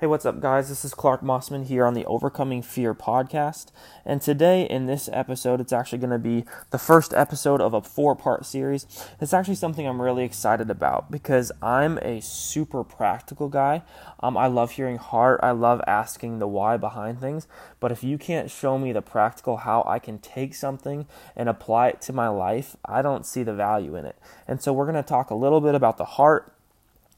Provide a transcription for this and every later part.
Hey, what's up, guys? This is Clark Mossman here on the Overcoming Fear podcast. And today, in this episode, it's actually going to be the first episode of a four part series. It's actually something I'm really excited about because I'm a super practical guy. Um, I love hearing heart, I love asking the why behind things. But if you can't show me the practical how I can take something and apply it to my life, I don't see the value in it. And so, we're going to talk a little bit about the heart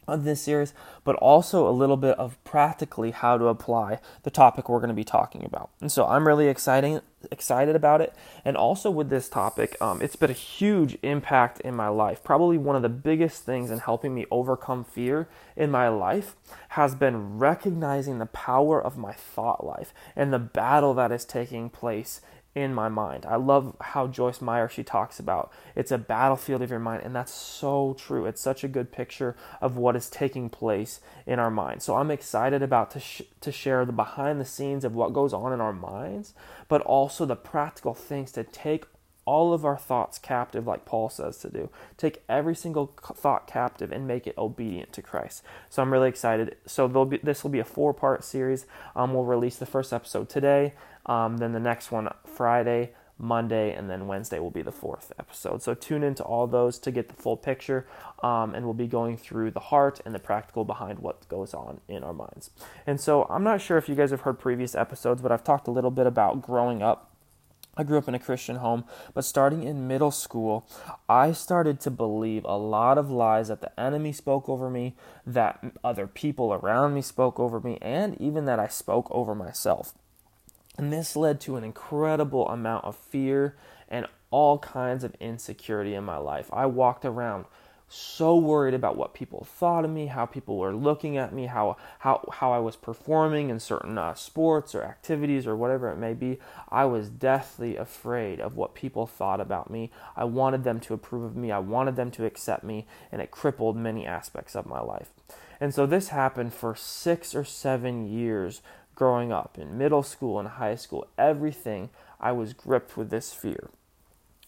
of this series, but also a little bit of practically how to apply the topic we're going to be talking about. And so I'm really exciting, excited about it. And also with this topic, um, it's been a huge impact in my life. Probably one of the biggest things in helping me overcome fear in my life has been recognizing the power of my thought life and the battle that is taking place in my mind. I love how Joyce Meyer she talks about it's a battlefield of your mind and that's so true. It's such a good picture of what is taking place in our mind. So I'm excited about to sh- to share the behind the scenes of what goes on in our minds, but also the practical things to take all of our thoughts captive, like Paul says to do. Take every single thought captive and make it obedient to Christ. So I'm really excited. So be, this will be a four part series. Um, we'll release the first episode today, um, then the next one Friday, Monday, and then Wednesday will be the fourth episode. So tune into all those to get the full picture, um, and we'll be going through the heart and the practical behind what goes on in our minds. And so I'm not sure if you guys have heard previous episodes, but I've talked a little bit about growing up I grew up in a Christian home, but starting in middle school, I started to believe a lot of lies that the enemy spoke over me, that other people around me spoke over me, and even that I spoke over myself. And this led to an incredible amount of fear and all kinds of insecurity in my life. I walked around so worried about what people thought of me, how people were looking at me, how how how I was performing in certain uh, sports or activities or whatever it may be. I was deathly afraid of what people thought about me. I wanted them to approve of me. I wanted them to accept me, and it crippled many aspects of my life. And so this happened for 6 or 7 years growing up in middle school and high school. Everything I was gripped with this fear.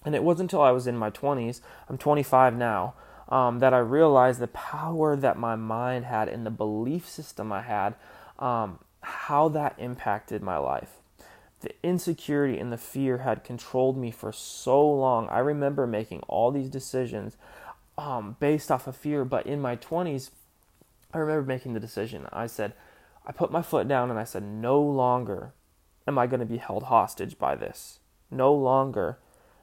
And it wasn't until I was in my 20s, I'm 25 now, um, that I realized the power that my mind had and the belief system I had, um, how that impacted my life. The insecurity and the fear had controlled me for so long. I remember making all these decisions um, based off of fear, but in my 20s, I remember making the decision. I said, I put my foot down and I said, no longer am I going to be held hostage by this. No longer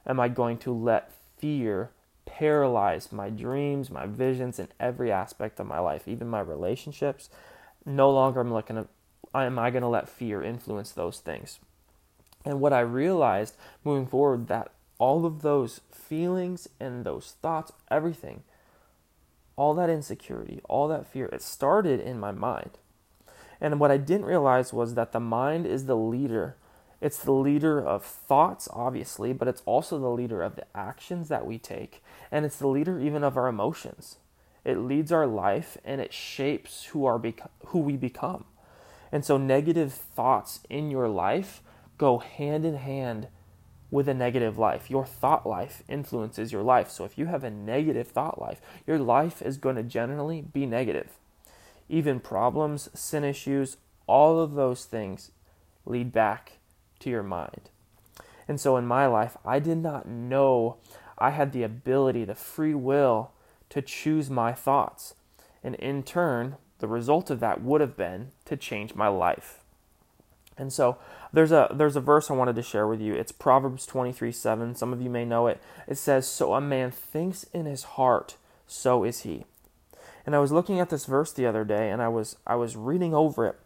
am I going to let fear paralyzed my dreams, my visions, in every aspect of my life, even my relationships. No longer am looking at, am I going to let fear influence those things. And what I realized moving forward that all of those feelings and those thoughts, everything, all that insecurity, all that fear, it started in my mind. And what I didn't realize was that the mind is the leader it's the leader of thoughts, obviously, but it's also the leader of the actions that we take. And it's the leader even of our emotions. It leads our life and it shapes who, our bec- who we become. And so, negative thoughts in your life go hand in hand with a negative life. Your thought life influences your life. So, if you have a negative thought life, your life is going to generally be negative. Even problems, sin issues, all of those things lead back to your mind. And so in my life, I did not know I had the ability, the free will to choose my thoughts. And in turn, the result of that would have been to change my life. And so there's a there's a verse I wanted to share with you. It's Proverbs 23 7. Some of you may know it. It says, So a man thinks in his heart, so is he. And I was looking at this verse the other day and I was I was reading over it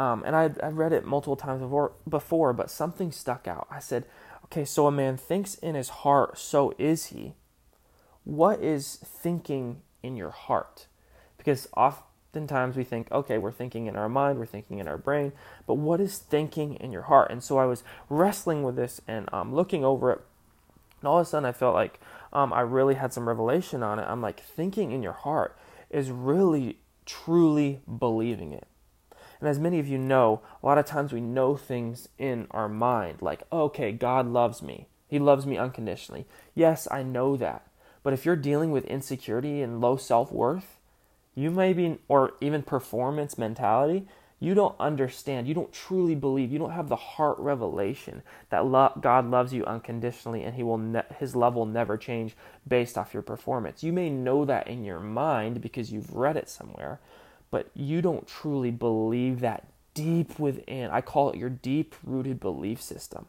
um, and I I read it multiple times before, before, but something stuck out. I said, okay, so a man thinks in his heart, so is he. What is thinking in your heart? Because oftentimes we think, okay, we're thinking in our mind, we're thinking in our brain, but what is thinking in your heart? And so I was wrestling with this and um, looking over it, and all of a sudden I felt like um, I really had some revelation on it. I'm like, thinking in your heart is really, truly believing it. And as many of you know, a lot of times we know things in our mind, like, okay, God loves me. He loves me unconditionally. Yes, I know that. But if you're dealing with insecurity and low self worth, you may be, or even performance mentality, you don't understand, you don't truly believe, you don't have the heart revelation that lo- God loves you unconditionally and he will ne- his love will never change based off your performance. You may know that in your mind because you've read it somewhere, but you don't truly believe that deep within. I call it your deep rooted belief system.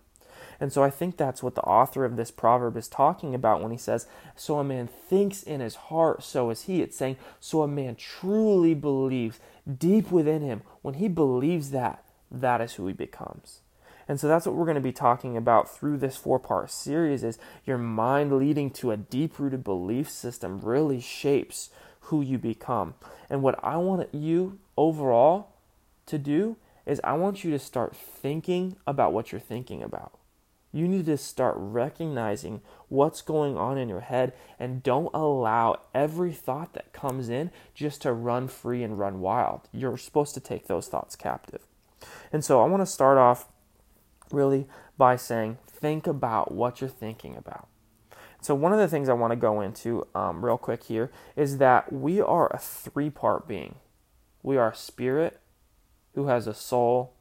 And so I think that's what the author of this proverb is talking about when he says, So a man thinks in his heart, so is he. It's saying, So a man truly believes deep within him. When he believes that, that is who he becomes. And so that's what we're going to be talking about through this four-part series is your mind leading to a deep-rooted belief system really shapes who you become. And what I want you overall to do is I want you to start thinking about what you're thinking about. You need to start recognizing what's going on in your head and don't allow every thought that comes in just to run free and run wild. You're supposed to take those thoughts captive. And so I want to start off really by saying, think about what you're thinking about. So, one of the things I want to go into um, real quick here is that we are a three part being. We are a spirit who has a soul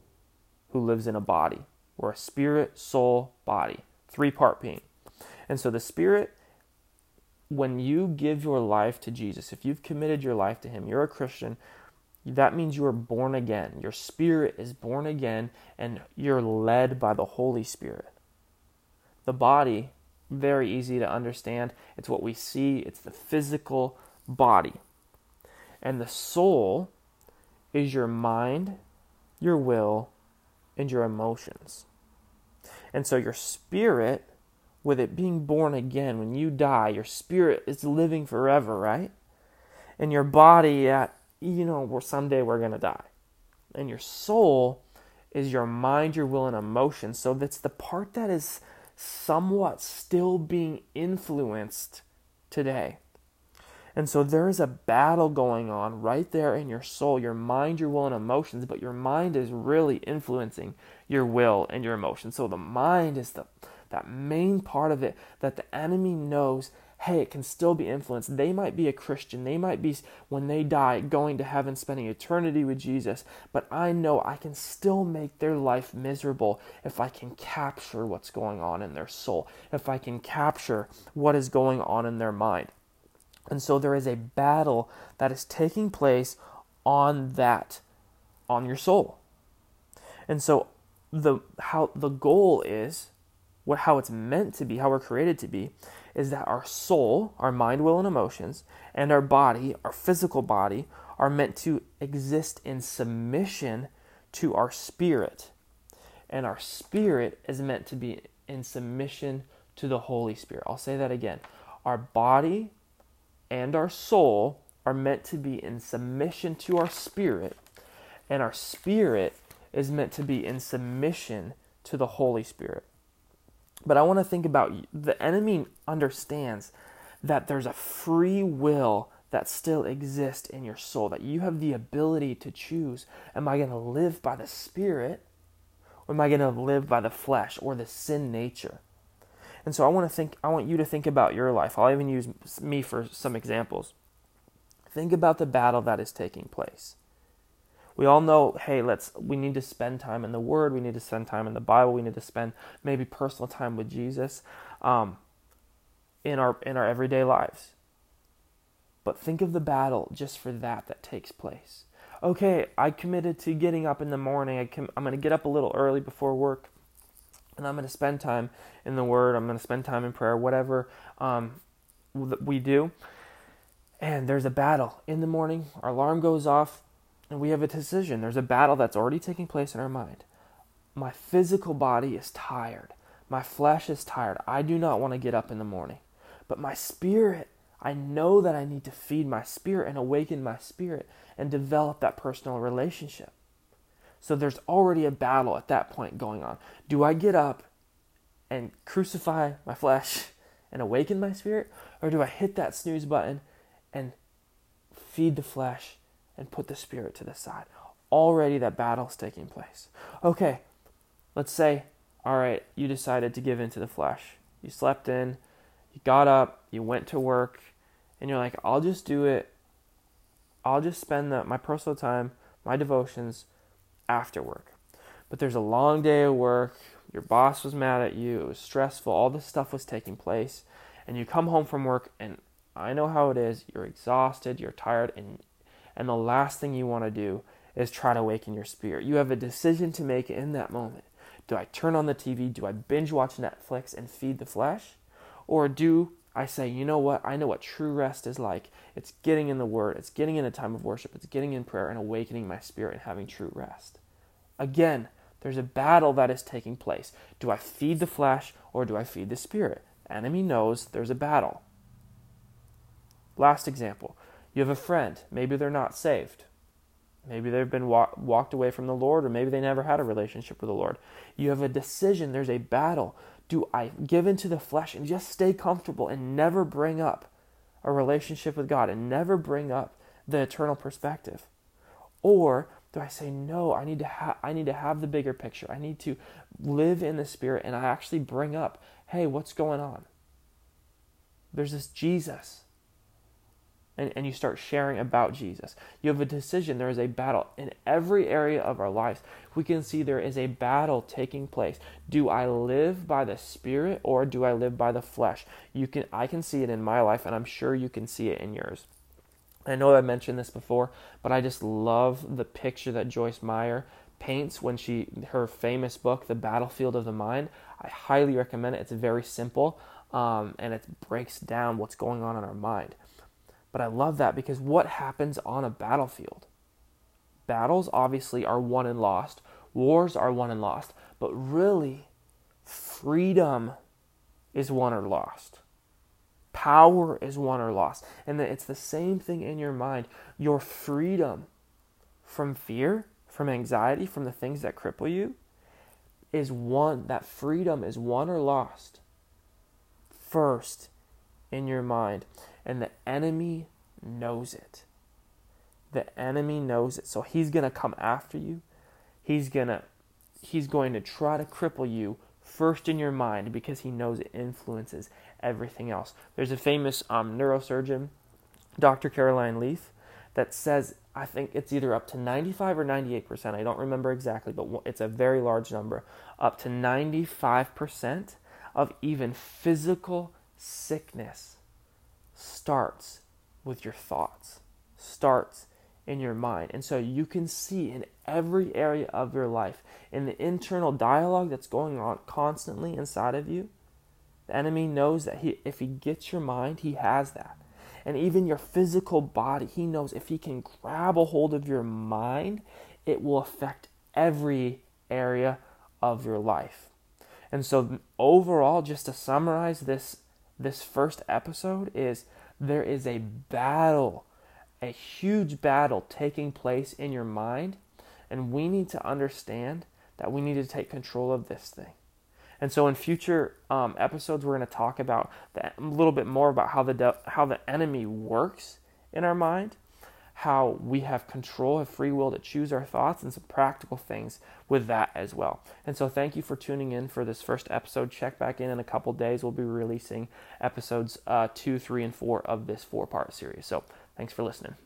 who lives in a body. We're a spirit, soul, body, three part being. And so the spirit, when you give your life to Jesus, if you've committed your life to Him, you're a Christian, that means you are born again. Your spirit is born again and you're led by the Holy Spirit. The body, very easy to understand. It's what we see, it's the physical body. And the soul is your mind, your will, and your emotions. And so your spirit, with it being born again, when you die, your spirit is living forever, right? And your body, at you know, someday we're gonna die. And your soul is your mind, your will, and emotions. So that's the part that is somewhat still being influenced today. And so there is a battle going on right there in your soul, your mind, your will, and emotions, but your mind is really influencing your will and your emotions. So the mind is the that main part of it that the enemy knows hey, it can still be influenced. They might be a Christian. They might be, when they die, going to heaven, spending eternity with Jesus. But I know I can still make their life miserable if I can capture what's going on in their soul, if I can capture what is going on in their mind. And so there is a battle that is taking place on that, on your soul. And so the how the goal is, what how it's meant to be, how we're created to be, is that our soul, our mind, will, and emotions, and our body, our physical body, are meant to exist in submission to our spirit. And our spirit is meant to be in submission to the Holy Spirit. I'll say that again. Our body, and our soul are meant to be in submission to our spirit, and our spirit is meant to be in submission to the Holy Spirit. But I want to think about the enemy understands that there's a free will that still exists in your soul, that you have the ability to choose am I going to live by the Spirit or am I going to live by the flesh or the sin nature? And so I want to think I want you to think about your life. I'll even use me for some examples. Think about the battle that is taking place. We all know, hey, let's we need to spend time in the Word. We need to spend time in the Bible. We need to spend maybe personal time with Jesus um, in our in our everyday lives. But think of the battle just for that that takes place. Okay, I committed to getting up in the morning. I com- I'm going to get up a little early before work and I'm going to spend time in the Word. I'm going to spend time in prayer, whatever um, we do. And there's a battle in the morning. Our alarm goes off, and we have a decision. There's a battle that's already taking place in our mind. My physical body is tired. My flesh is tired. I do not want to get up in the morning. But my spirit, I know that I need to feed my spirit and awaken my spirit and develop that personal relationship. So there's already a battle at that point going on. Do I get up and crucify my flesh and awaken my spirit? Or do I hit that snooze button and feed the flesh and put the spirit to the side? Already that battle's taking place. Okay, let's say, all right, you decided to give in to the flesh. You slept in, you got up, you went to work, and you're like, I'll just do it. I'll just spend the, my personal time, my devotions after work. But there's a long day of work, your boss was mad at you, it was stressful, all this stuff was taking place, and you come home from work and I know how it is, you're exhausted, you're tired and and the last thing you want to do is try to awaken your spirit. You have a decision to make in that moment. Do I turn on the TV? Do I binge watch Netflix and feed the flesh? Or do I say, you know what? I know what true rest is like. It's getting in the Word, it's getting in a time of worship, it's getting in prayer and awakening my spirit and having true rest. Again, there's a battle that is taking place. Do I feed the flesh or do I feed the spirit? The enemy knows there's a battle. Last example you have a friend, maybe they're not saved. Maybe they've been wa- walked away from the Lord, or maybe they never had a relationship with the Lord. You have a decision, there's a battle. Do I give into the flesh and just stay comfortable and never bring up a relationship with God and never bring up the eternal perspective? Or do I say no, I need to ha- I need to have the bigger picture. I need to live in the spirit and I actually bring up, "Hey, what's going on?" There's this Jesus and, and you start sharing about Jesus. You have a decision. There is a battle in every area of our lives. We can see there is a battle taking place. Do I live by the Spirit or do I live by the flesh? You can I can see it in my life, and I'm sure you can see it in yours. I know I mentioned this before, but I just love the picture that Joyce Meyer paints when she her famous book, The Battlefield of the Mind. I highly recommend it. It's very simple, um, and it breaks down what's going on in our mind. But I love that because what happens on a battlefield? Battles obviously are won and lost, wars are won and lost, but really, freedom is won or lost. Power is won or lost. And it's the same thing in your mind. Your freedom from fear, from anxiety, from the things that cripple you is won. That freedom is won or lost first in your mind and the enemy knows it. The enemy knows it. So he's going to come after you. He's going to he's going to try to cripple you first in your mind because he knows it influences everything else. There's a famous um, neurosurgeon, Dr. Caroline Leaf, that says I think it's either up to 95 or 98%. I don't remember exactly, but it's a very large number. Up to 95% of even physical sickness starts with your thoughts, starts in your mind. And so you can see in every area of your life, in the internal dialogue that's going on constantly inside of you, the enemy knows that he, if he gets your mind, he has that. And even your physical body, he knows if he can grab a hold of your mind, it will affect every area of your life. And so overall, just to summarize this this first episode is there is a battle, a huge battle taking place in your mind, and we need to understand that we need to take control of this thing. And so, in future um, episodes, we're going to talk about that, a little bit more about how the de- how the enemy works in our mind, how we have control, have free will to choose our thoughts, and some practical things with that as well. And so, thank you for tuning in for this first episode. Check back in in a couple days. We'll be releasing episodes uh, two, three, and four of this four part series. So, thanks for listening.